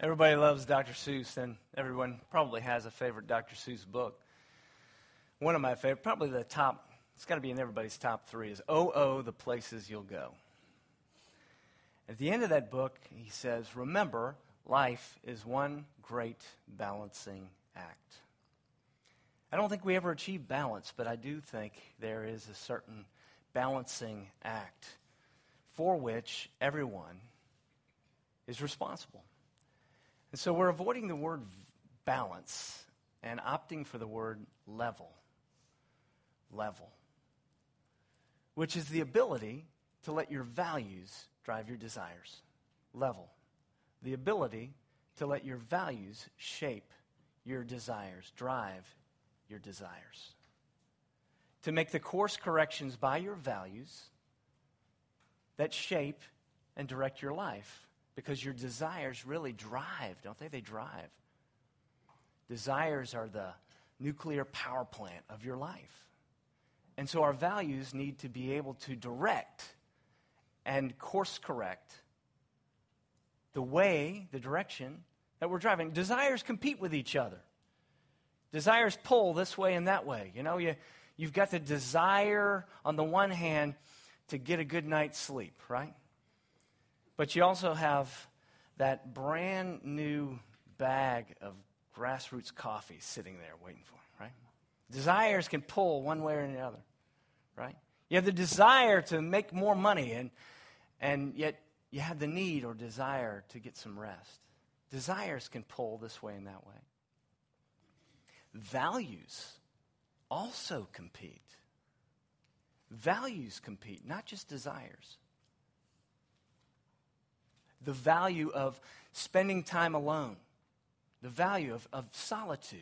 Everybody loves Dr. Seuss, and everyone probably has a favorite Dr. Seuss book. One of my favorite, probably the top, it's got to be in everybody's top three, is Oh, Oh, the Places You'll Go. At the end of that book, he says, Remember, life is one great balancing act. I don't think we ever achieve balance, but I do think there is a certain balancing act for which everyone is responsible. And so we're avoiding the word balance and opting for the word level. Level. Which is the ability to let your values drive your desires. Level. The ability to let your values shape your desires, drive your desires. To make the course corrections by your values that shape and direct your life because your desires really drive, don't they? They drive. Desires are the nuclear power plant of your life. And so our values need to be able to direct and course correct the way, the direction that we're driving. Desires compete with each other. Desires pull this way and that way. You know, you, you've got the desire on the one hand to get a good night's sleep, right? But you also have that brand new bag of grassroots coffee sitting there waiting for you, right? Desires can pull one way or the other, right? You have the desire to make more money, and, and yet you have the need or desire to get some rest. Desires can pull this way and that way. Values also compete. Values compete, not just desires the value of spending time alone, the value of, of solitude,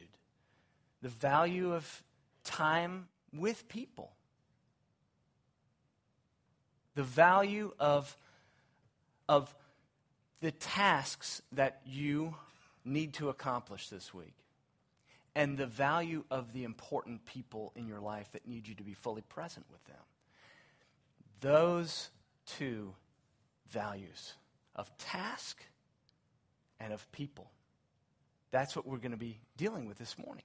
the value of time with people, the value of, of the tasks that you need to accomplish this week, and the value of the important people in your life that need you to be fully present with them. Those two values of task and of people. That's what we're going to be dealing with this morning.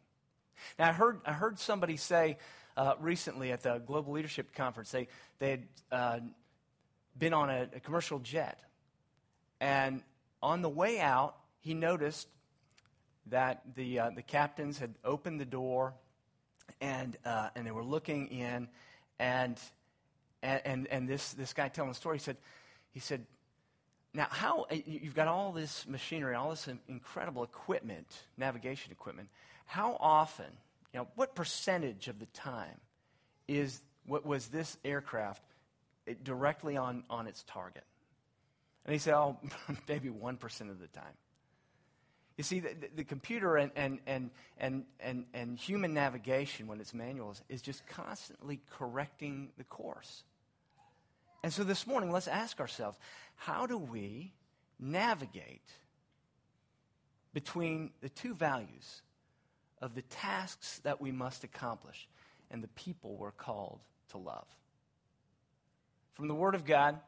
Now, I heard, I heard somebody say uh, recently at the Global Leadership Conference, they, they had uh, been on a, a commercial jet. And on the way out, he noticed that the, uh, the captains had opened the door and, uh, and they were looking in. And, and, and this, this guy telling the story, he said, he said, now, how uh, you've got all this machinery, all this incredible equipment, navigation equipment. How often, you know, what percentage of the time is what was this aircraft directly on, on its target? And he said, oh, maybe 1% of the time. You see, the, the, computer and, and, and, and, and, and human navigation, when it's manual, is, is just constantly correcting the course. And so this morning, let's ask ourselves how do we navigate between the two values of the tasks that we must accomplish and the people we're called to love? From the Word of God,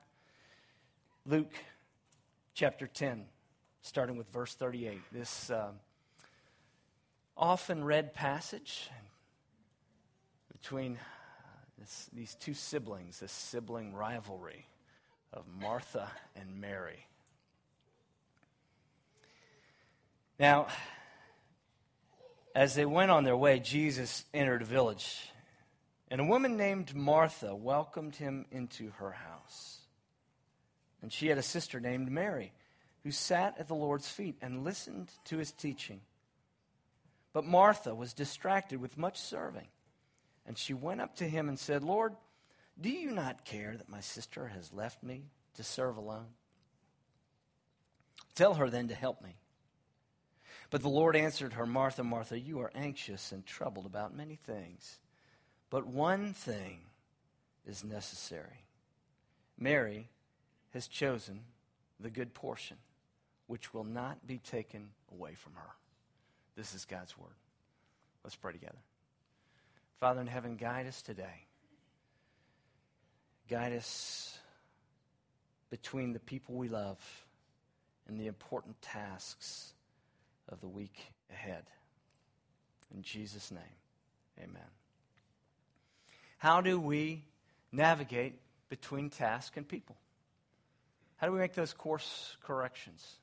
Luke chapter 10, starting with verse 38. This uh, often read passage between this, these two siblings, this sibling rivalry of Martha and Mary. Now, as they went on their way, Jesus entered a village, and a woman named Martha welcomed him into her house. And she had a sister named Mary, who sat at the Lord's feet and listened to his teaching. But Martha was distracted with much serving. And she went up to him and said, Lord, do you not care that my sister has left me to serve alone? Tell her then to help me. But the Lord answered her, Martha, Martha, you are anxious and troubled about many things. But one thing is necessary. Mary has chosen the good portion, which will not be taken away from her. This is God's word. Let's pray together. Father in heaven, guide us today. Guide us between the people we love and the important tasks of the week ahead. In Jesus' name, amen. How do we navigate between task and people? How do we make those course corrections?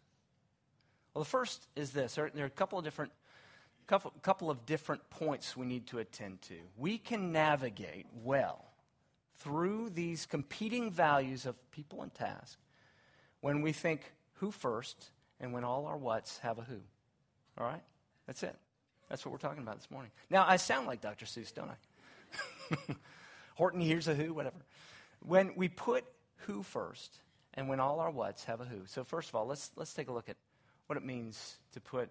Well, the first is this. There, are a couple of different couple, couple of different points we need to attend to. We can navigate well through these competing values of people and task when we think who first and when all our whats have a who. All right? That's it. That's what we're talking about this morning. Now, I sound like Dr. Seuss, don't I? Horton, Hears a Who, whatever. When we put who first, and when all our whats have a who. So, first of all, let's, let's take a look at what it means to put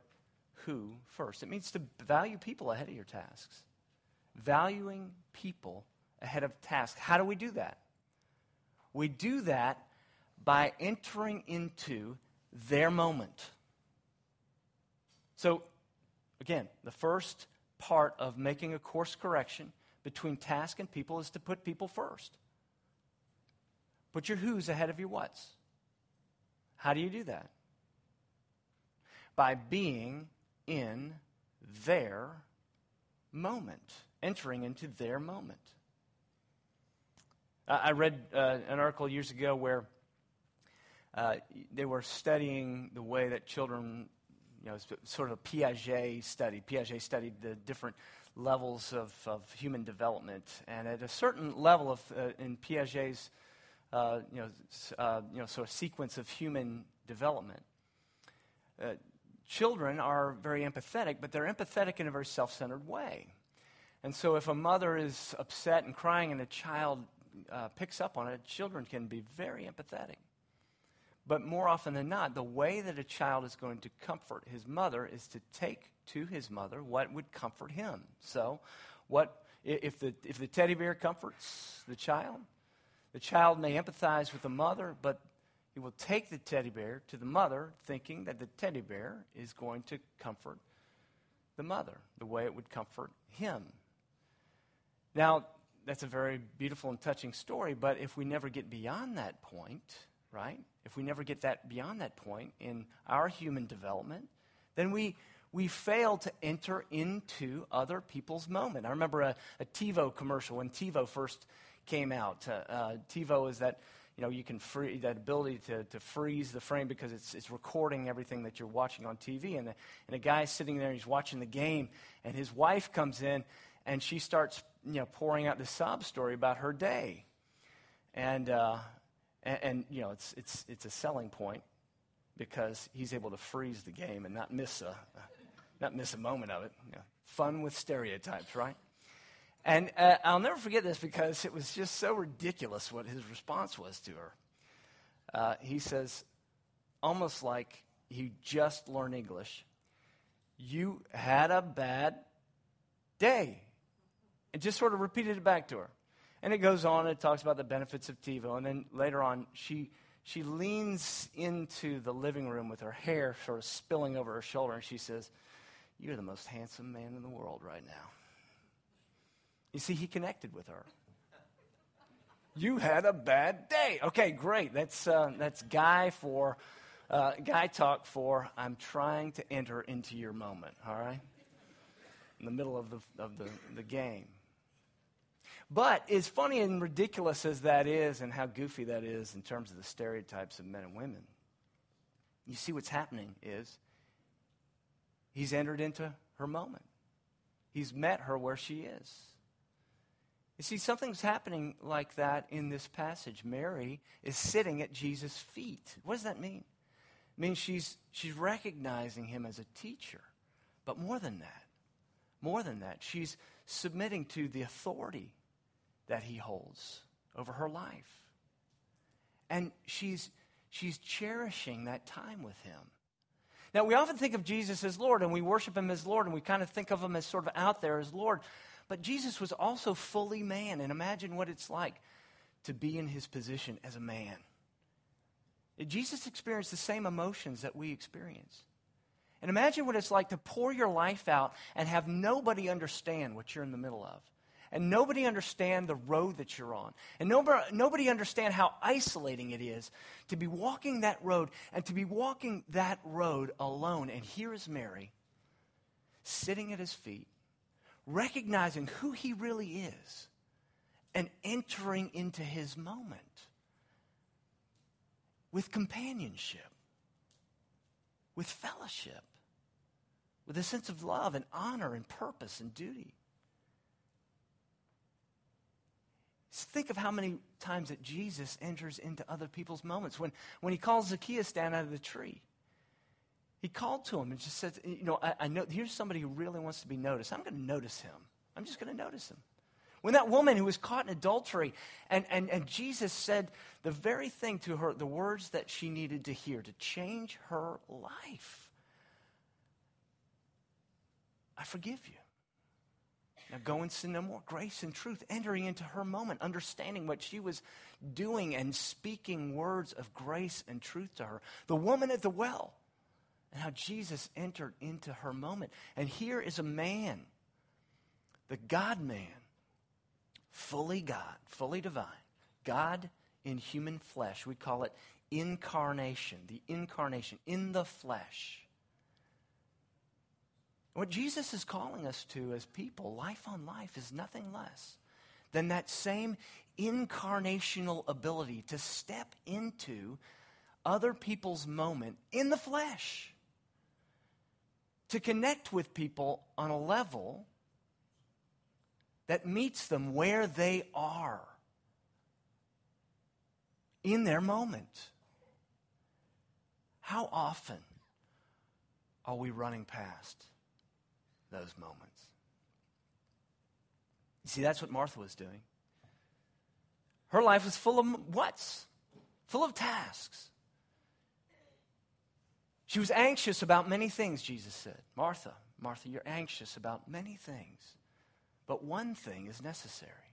who first. It means to value people ahead of your tasks. Valuing people ahead of tasks. How do we do that? We do that by entering into their moment. So, again, the first part of making a course correction between task and people is to put people first. Put your who's ahead of your what's. How do you do that? By being in their moment, entering into their moment. I read uh, an article years ago where uh, they were studying the way that children, you know, sort of Piaget study. Piaget studied the different levels of, of human development, and at a certain level of uh, in Piaget's, uh, you know, uh, you know, sort of sequence of human development, children are very empathetic, but they're empathetic in a very self-centered way. And so, if a mother is upset and crying, and a child uh, picks up on it, children can be very empathetic. But more often than not, the way that a child is going to comfort his mother is to take to his mother what would comfort him. So, what if the if the teddy bear comforts the child? The child may empathize with the mother, but he will take the teddy bear to the mother, thinking that the teddy bear is going to comfort the mother the way it would comfort him. Now, that's a very beautiful and touching story, but if we never get beyond that point, right? If we never get that beyond that point in our human development, then we we fail to enter into other people's moment. I remember a, a TiVo commercial when TiVo first came out. Uh, uh, TiVo is that you know you can free that ability to, to freeze the frame because it's it's recording everything that you're watching on TV. And the, and a guy's sitting there, he's watching the game, and his wife comes in, and she starts you know pouring out the sob story about her day, and. Uh, and, and, you know, it's, it's, it's a selling point because he's able to freeze the game and not miss a, not miss a moment of it. You know, fun with stereotypes, right? And uh, I'll never forget this because it was just so ridiculous what his response was to her. Uh, he says, almost like he just learned English, You had a bad day. And just sort of repeated it back to her. And it goes on, it talks about the benefits of TiVo. And then later on, she, she leans into the living room with her hair sort of spilling over her shoulder, and she says, You're the most handsome man in the world right now. You see, he connected with her. You had a bad day. Okay, great. That's, uh, that's guy for uh, guy talk for I'm trying to enter into your moment. All right, in the middle of the of the, the game. But as funny and ridiculous as that is, and how goofy that is in terms of the stereotypes of men and women, you see what's happening is he's entered into her moment. He's met her where she is. You see, something's happening like that in this passage. Mary is sitting at Jesus' feet. What does that mean? It means she's, she's recognizing him as a teacher. But more than that, more than that, she's submitting to the authority that he holds over her life. And she's, she's cherishing that time with him. Now, we often think of Jesus as Lord and we worship him as Lord and we kind of think of him as sort of out there as Lord. But Jesus was also fully man. And imagine what it's like to be in his position as a man. Jesus experienced the same emotions that we experience. And imagine what it's like to pour your life out and have nobody understand what you're in the middle of and nobody understand the road that you're on. And nobody, nobody understand how isolating it is to be walking that road and to be walking that road alone. And here is Mary sitting at his feet, recognizing who he really is and entering into his moment with companionship, with fellowship, with a sense of love and honor and purpose and duty. Think of how many times that Jesus enters into other people's moments. When, when he calls Zacchaeus down out of the tree, he called to him and just said, You know, I, I know here's somebody who really wants to be noticed. I'm going to notice him. I'm just going to notice him. When that woman who was caught in adultery, and, and, and Jesus said the very thing to her, the words that she needed to hear to change her life I forgive you. Now go and sin no more. Grace and truth entering into her moment, understanding what she was doing and speaking words of grace and truth to her. The woman at the well, and how Jesus entered into her moment. And here is a man, the God man, fully God, fully divine, God in human flesh. We call it incarnation, the incarnation in the flesh what Jesus is calling us to as people, life on life, is nothing less than that same incarnational ability to step into other people's moment in the flesh, to connect with people on a level that meets them where they are in their moment. How often are we running past? those moments. You see, that's what Martha was doing. Her life was full of what's? Full of tasks. She was anxious about many things, Jesus said. Martha, Martha, you're anxious about many things, but one thing is necessary.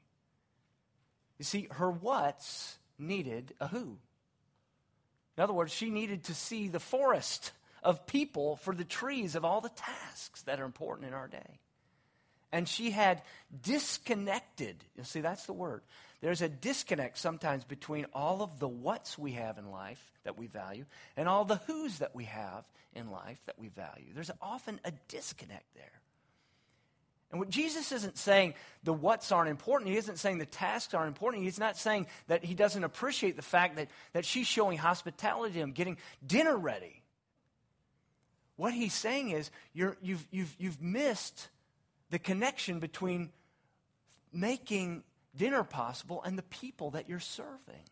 You see, her what's needed a who. In other words, she needed to see the forest of people for the trees of all the tasks that are important in our day. And she had disconnected. You see, that's the word. There's a disconnect sometimes between all of the what's we have in life that we value and all the who's that we have in life that we value. There's often a disconnect there. And what Jesus isn't saying the what's aren't important. He isn't saying the tasks aren't important. He's not saying that he doesn't appreciate the fact that, that she's showing hospitality to him, getting dinner ready. What he's saying is you you've, you've, you've missed the connection between making dinner possible and the people that you're serving.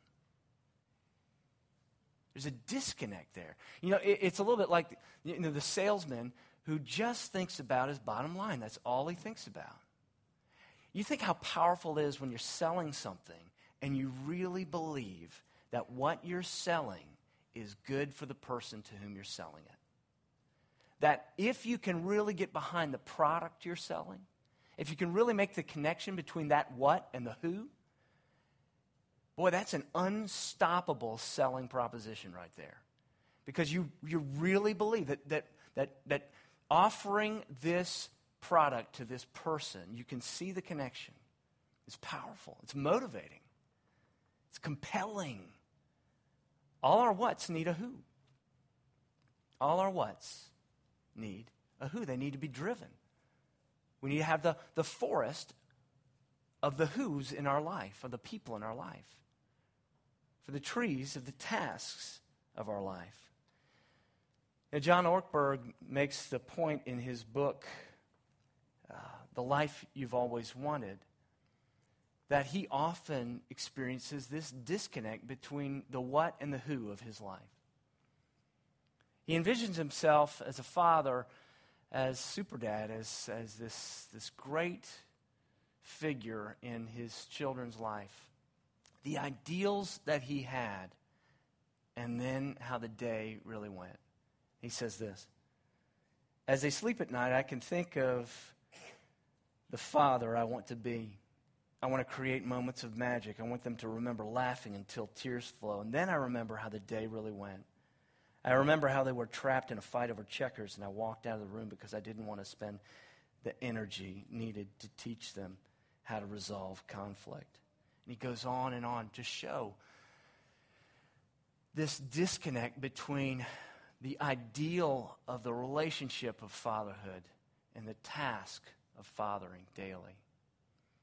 There's a disconnect there. You know, it, it's a little bit like you know, the salesman who just thinks about his bottom line. That's all he thinks about. You think how powerful it is when you're selling something and you really believe that what you're selling is good for the person to whom you're selling it that if you can really get behind the product you're selling, if you can really make the connection between that what and the who, boy, that's an unstoppable selling proposition right there. Because you, you really believe that, that, that, that offering this product to this person, you can see the connection. It's powerful, it's motivating, it's compelling. All our what's need a who. All our what's need a who. They need to be driven. We need to have the, the forest of the who's in our life, of the people in our life, for the trees of the tasks of our life. Now, John Ortberg makes the point in his book, uh, The Life You've Always Wanted, that he often experiences this disconnect between the what and the who of his life. He envisions himself as a father, as super dad, as, as this, this great figure in his children's life. The ideals that he had, and then how the day really went. He says this As they sleep at night, I can think of the father I want to be. I want to create moments of magic. I want them to remember laughing until tears flow. And then I remember how the day really went. I remember how they were trapped in a fight over checkers, and I walked out of the room because I didn't want to spend the energy needed to teach them how to resolve conflict. And he goes on and on to show this disconnect between the ideal of the relationship of fatherhood and the task of fathering daily.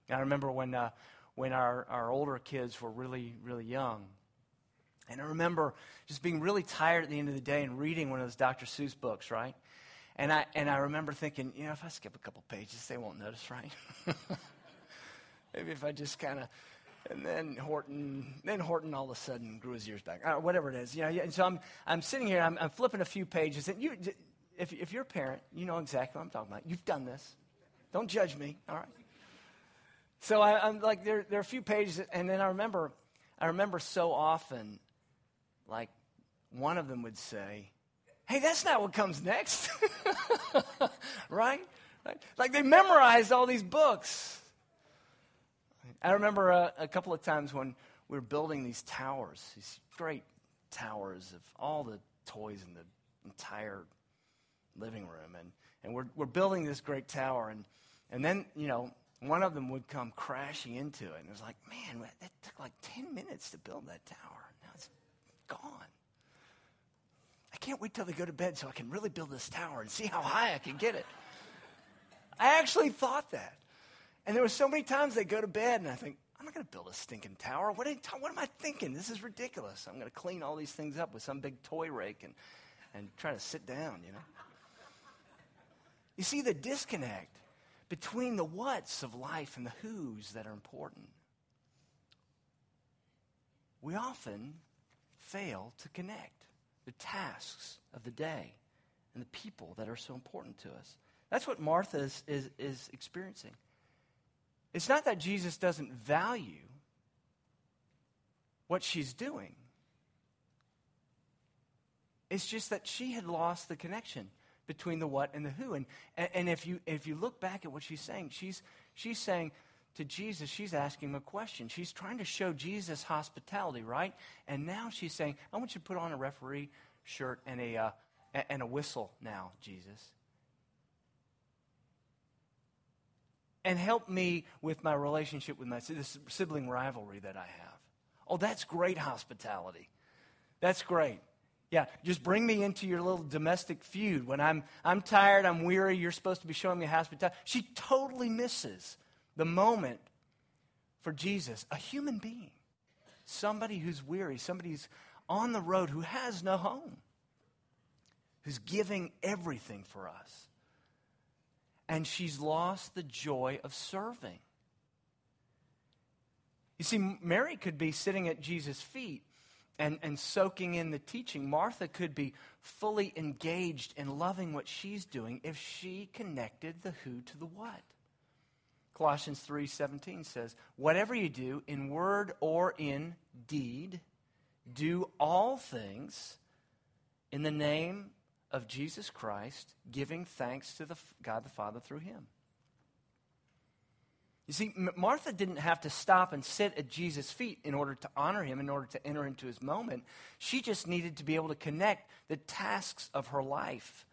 I remember when, uh, when our, our older kids were really, really young. And I remember just being really tired at the end of the day and reading one of those Dr. Seuss books, right? And I, and I remember thinking, you know, if I skip a couple pages, they won't notice, right? Maybe if I just kind of, and then Horton, then Horton all of a sudden grew his ears back, or uh, whatever it is. You know, and so I'm, I'm sitting here, I'm, I'm flipping a few pages, and you, if, if you're a parent, you know exactly what I'm talking about. You've done this. Don't judge me, all right? So I, am like, there, there are a few pages, and then I remember, I remember so often, like, one of them would say, hey, that's not what comes next. right? right? Like they memorized all these books. I remember a, a, couple of times when we were building these towers, these great towers of all the toys in the entire living room. And, and we're, we're building this great tower. And, and then, you know, one of them would come crashing into it. And it was like, man, that took like 10 minutes to build that tower. Gone. I can't wait till they go to bed so I can really build this tower and see how high I can get it. I actually thought that. And there were so many times they go to bed and I think, I'm not going to build a stinking tower. What, what am I thinking? This is ridiculous. I'm going to clean all these things up with some big toy rake and, and try to sit down, you know? You see the disconnect between the whats of life and the who's that are important. We often fail to connect the tasks of the day and the people that are so important to us. That's what Martha is, is, is experiencing. It's not that Jesus doesn't value what she's doing. It's just that she had lost the connection between the what and the who. And, and, if, you, if you look back at what she's saying, she's, she's saying to Jesus, she's asking a question. She's trying to show Jesus hospitality, right? And now she's saying, I want you to put on a referee shirt and a, uh, and a whistle now, Jesus. And help me with my relationship with my this sibling rivalry that I have. Oh, that's great hospitality. That's great. Yeah, just bring me into your little domestic feud. When I'm, I'm tired, I'm weary, you're supposed to be showing me hospitality. She totally misses the moment for Jesus, a human being, somebody who's weary, somebody who's on the road who has no home, who's giving everything for us. And she's lost the joy of serving. You see, Mary could be sitting at Jesus' feet and, and soaking in the teaching. Martha could be fully engaged in loving what she's doing if she connected the who to the what. Colossians 3:17 says, "Whatever you do in word or in deed, do all things in the name of Jesus Christ, giving thanks to the God the Father through him." You see, Martha didn't have to stop and sit at Jesus' feet in order to honor him, in order to enter into his moment. She just needed to be able to connect the tasks of her life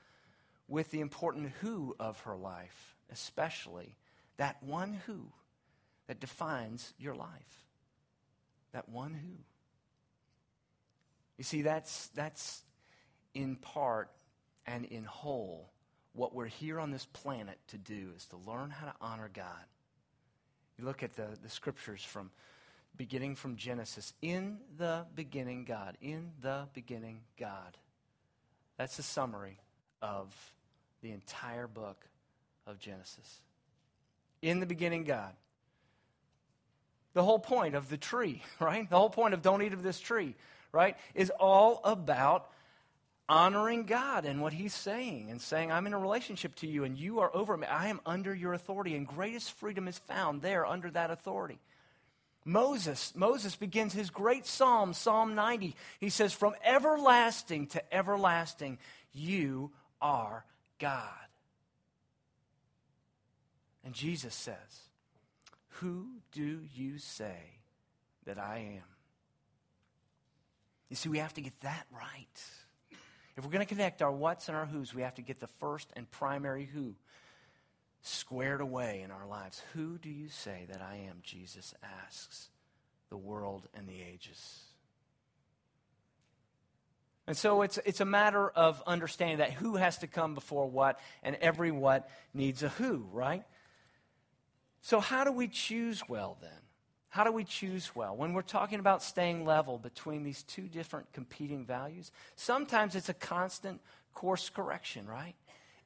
with the important who of her life, especially that one who that defines your life. That one who. You see, that's, that's in part and in whole what we're here on this planet to do is to learn how to honor God. You look at the, the scriptures from beginning from Genesis. In the beginning, God. In the beginning, God. That's the summary of the entire book of Genesis. In the beginning, God. The whole point of the tree, right? The whole point of don't eat of this tree, right? Is all about honoring God and what He's saying and saying, I'm in a relationship to you and you are over me. I am under your authority, and greatest freedom is found there under that authority. Moses, Moses begins his great psalm, Psalm 90. He says, From everlasting to everlasting, you are God. And Jesus says, Who do you say that I am? You see, we have to get that right. If we're going to connect our what's and our who's, we have to get the first and primary who. squared away in our lives. Who do you say that I am? Jesus asks the world and the ages. And so it's, it's a matter of understanding that who has to come before what, and every what needs a who, right? So, how do we choose well then? How do we choose well? When we're talking about staying level between these two different competing values, sometimes it's a constant course correction, right?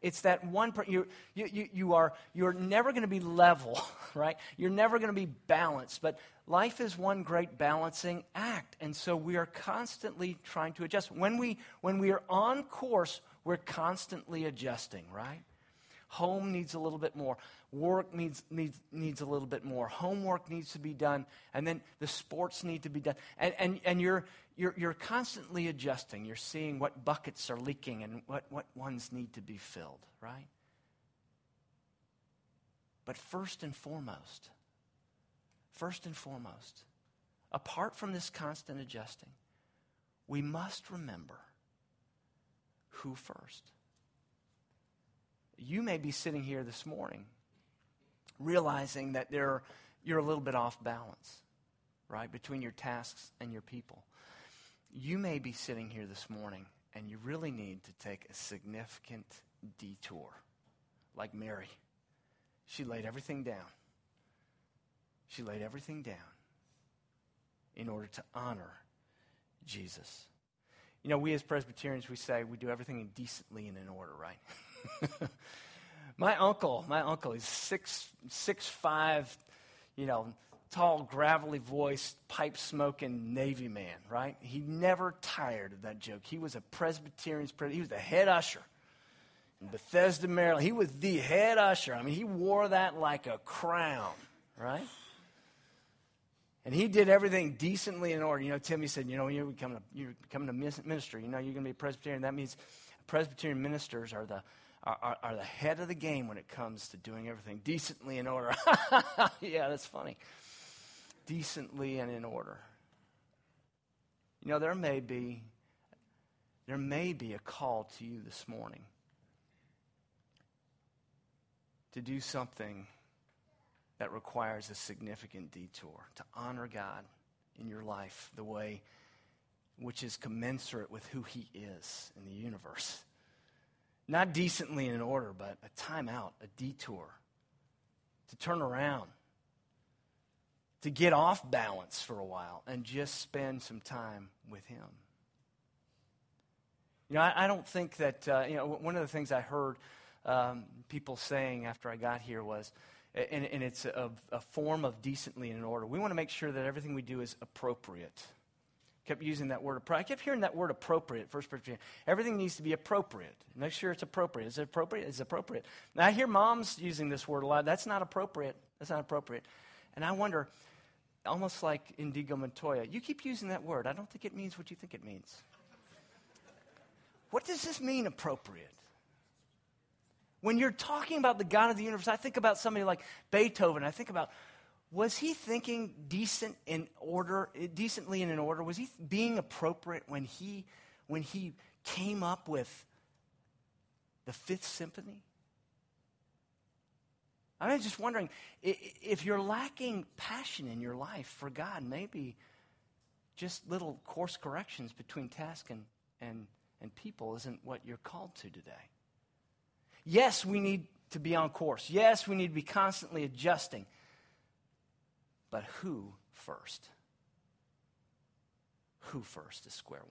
It's that one, per, you, you, you are, you're never going to be level, right? You're never going to be balanced, but life is one great balancing act. And so we are constantly trying to adjust. When we, when we are on course, we're constantly adjusting, right? Home needs a little bit more. Work needs, needs, needs a little bit more. Homework needs to be done. And then the sports need to be done. And, and, and you're, you're, you're constantly adjusting. You're seeing what buckets are leaking and what, what ones need to be filled, right? But first and foremost, first and foremost, apart from this constant adjusting, we must remember who first. You may be sitting here this morning realizing that there, you're a little bit off balance, right, between your tasks and your people. You may be sitting here this morning and you really need to take a significant detour, like Mary. She laid everything down. She laid everything down in order to honor Jesus. You know, we as Presbyterians, we say we do everything decently and in order, right? My uncle, my uncle, he's six, six five, you know, tall, gravelly voiced, pipe smoking Navy man, right? He never tired of that joke. He was a Presbyterian, he was the head usher in Bethesda, Maryland. He was the head usher. I mean, he wore that like a crown, right? And he did everything decently in order. You know, Timmy said, you know, you're coming a, you're becoming a minister. You know, you're going to be a Presbyterian. That means Presbyterian ministers are the are, are, the head of the game when it comes to doing everything decently in order. yeah, that's funny. Decently and in order. You know, there may be there may be a call to you this morning to do something that requires a significant detour, to honor God in your life the way which is commensurate with who He is in the universe. Not decently in order, but a timeout, a detour, to turn around, to get off balance for a while and just spend some time with Him. You know, I, I don't think that, uh, you know, one of the things I heard um, people saying after I got here was, and, and it's a, a form of decently in order. We want to make sure that everything we do is appropriate kept using that word. I kept hearing that word appropriate, first person. Everything needs to be appropriate. Make sure it's appropriate. Is it appropriate? Is it appropriate? Now, I hear moms using this word a lot. That's not appropriate. That's not appropriate. And I wonder, almost like Indigo Montoya, you keep using that word. I don't think it means what you think it means. What does this mean, appropriate? When you're talking about the God of the universe, I think about somebody like Beethoven. I think about was he thinking decent in order, decently and in order? Was he being appropriate when he, when he came up with the Fifth Symphony? I'm just wondering if you're lacking passion in your life for God, maybe just little course corrections between task and, and, and people isn't what you're called to today. Yes, we need to be on course. Yes, we need to be constantly adjusting. But who first? Who first is square one?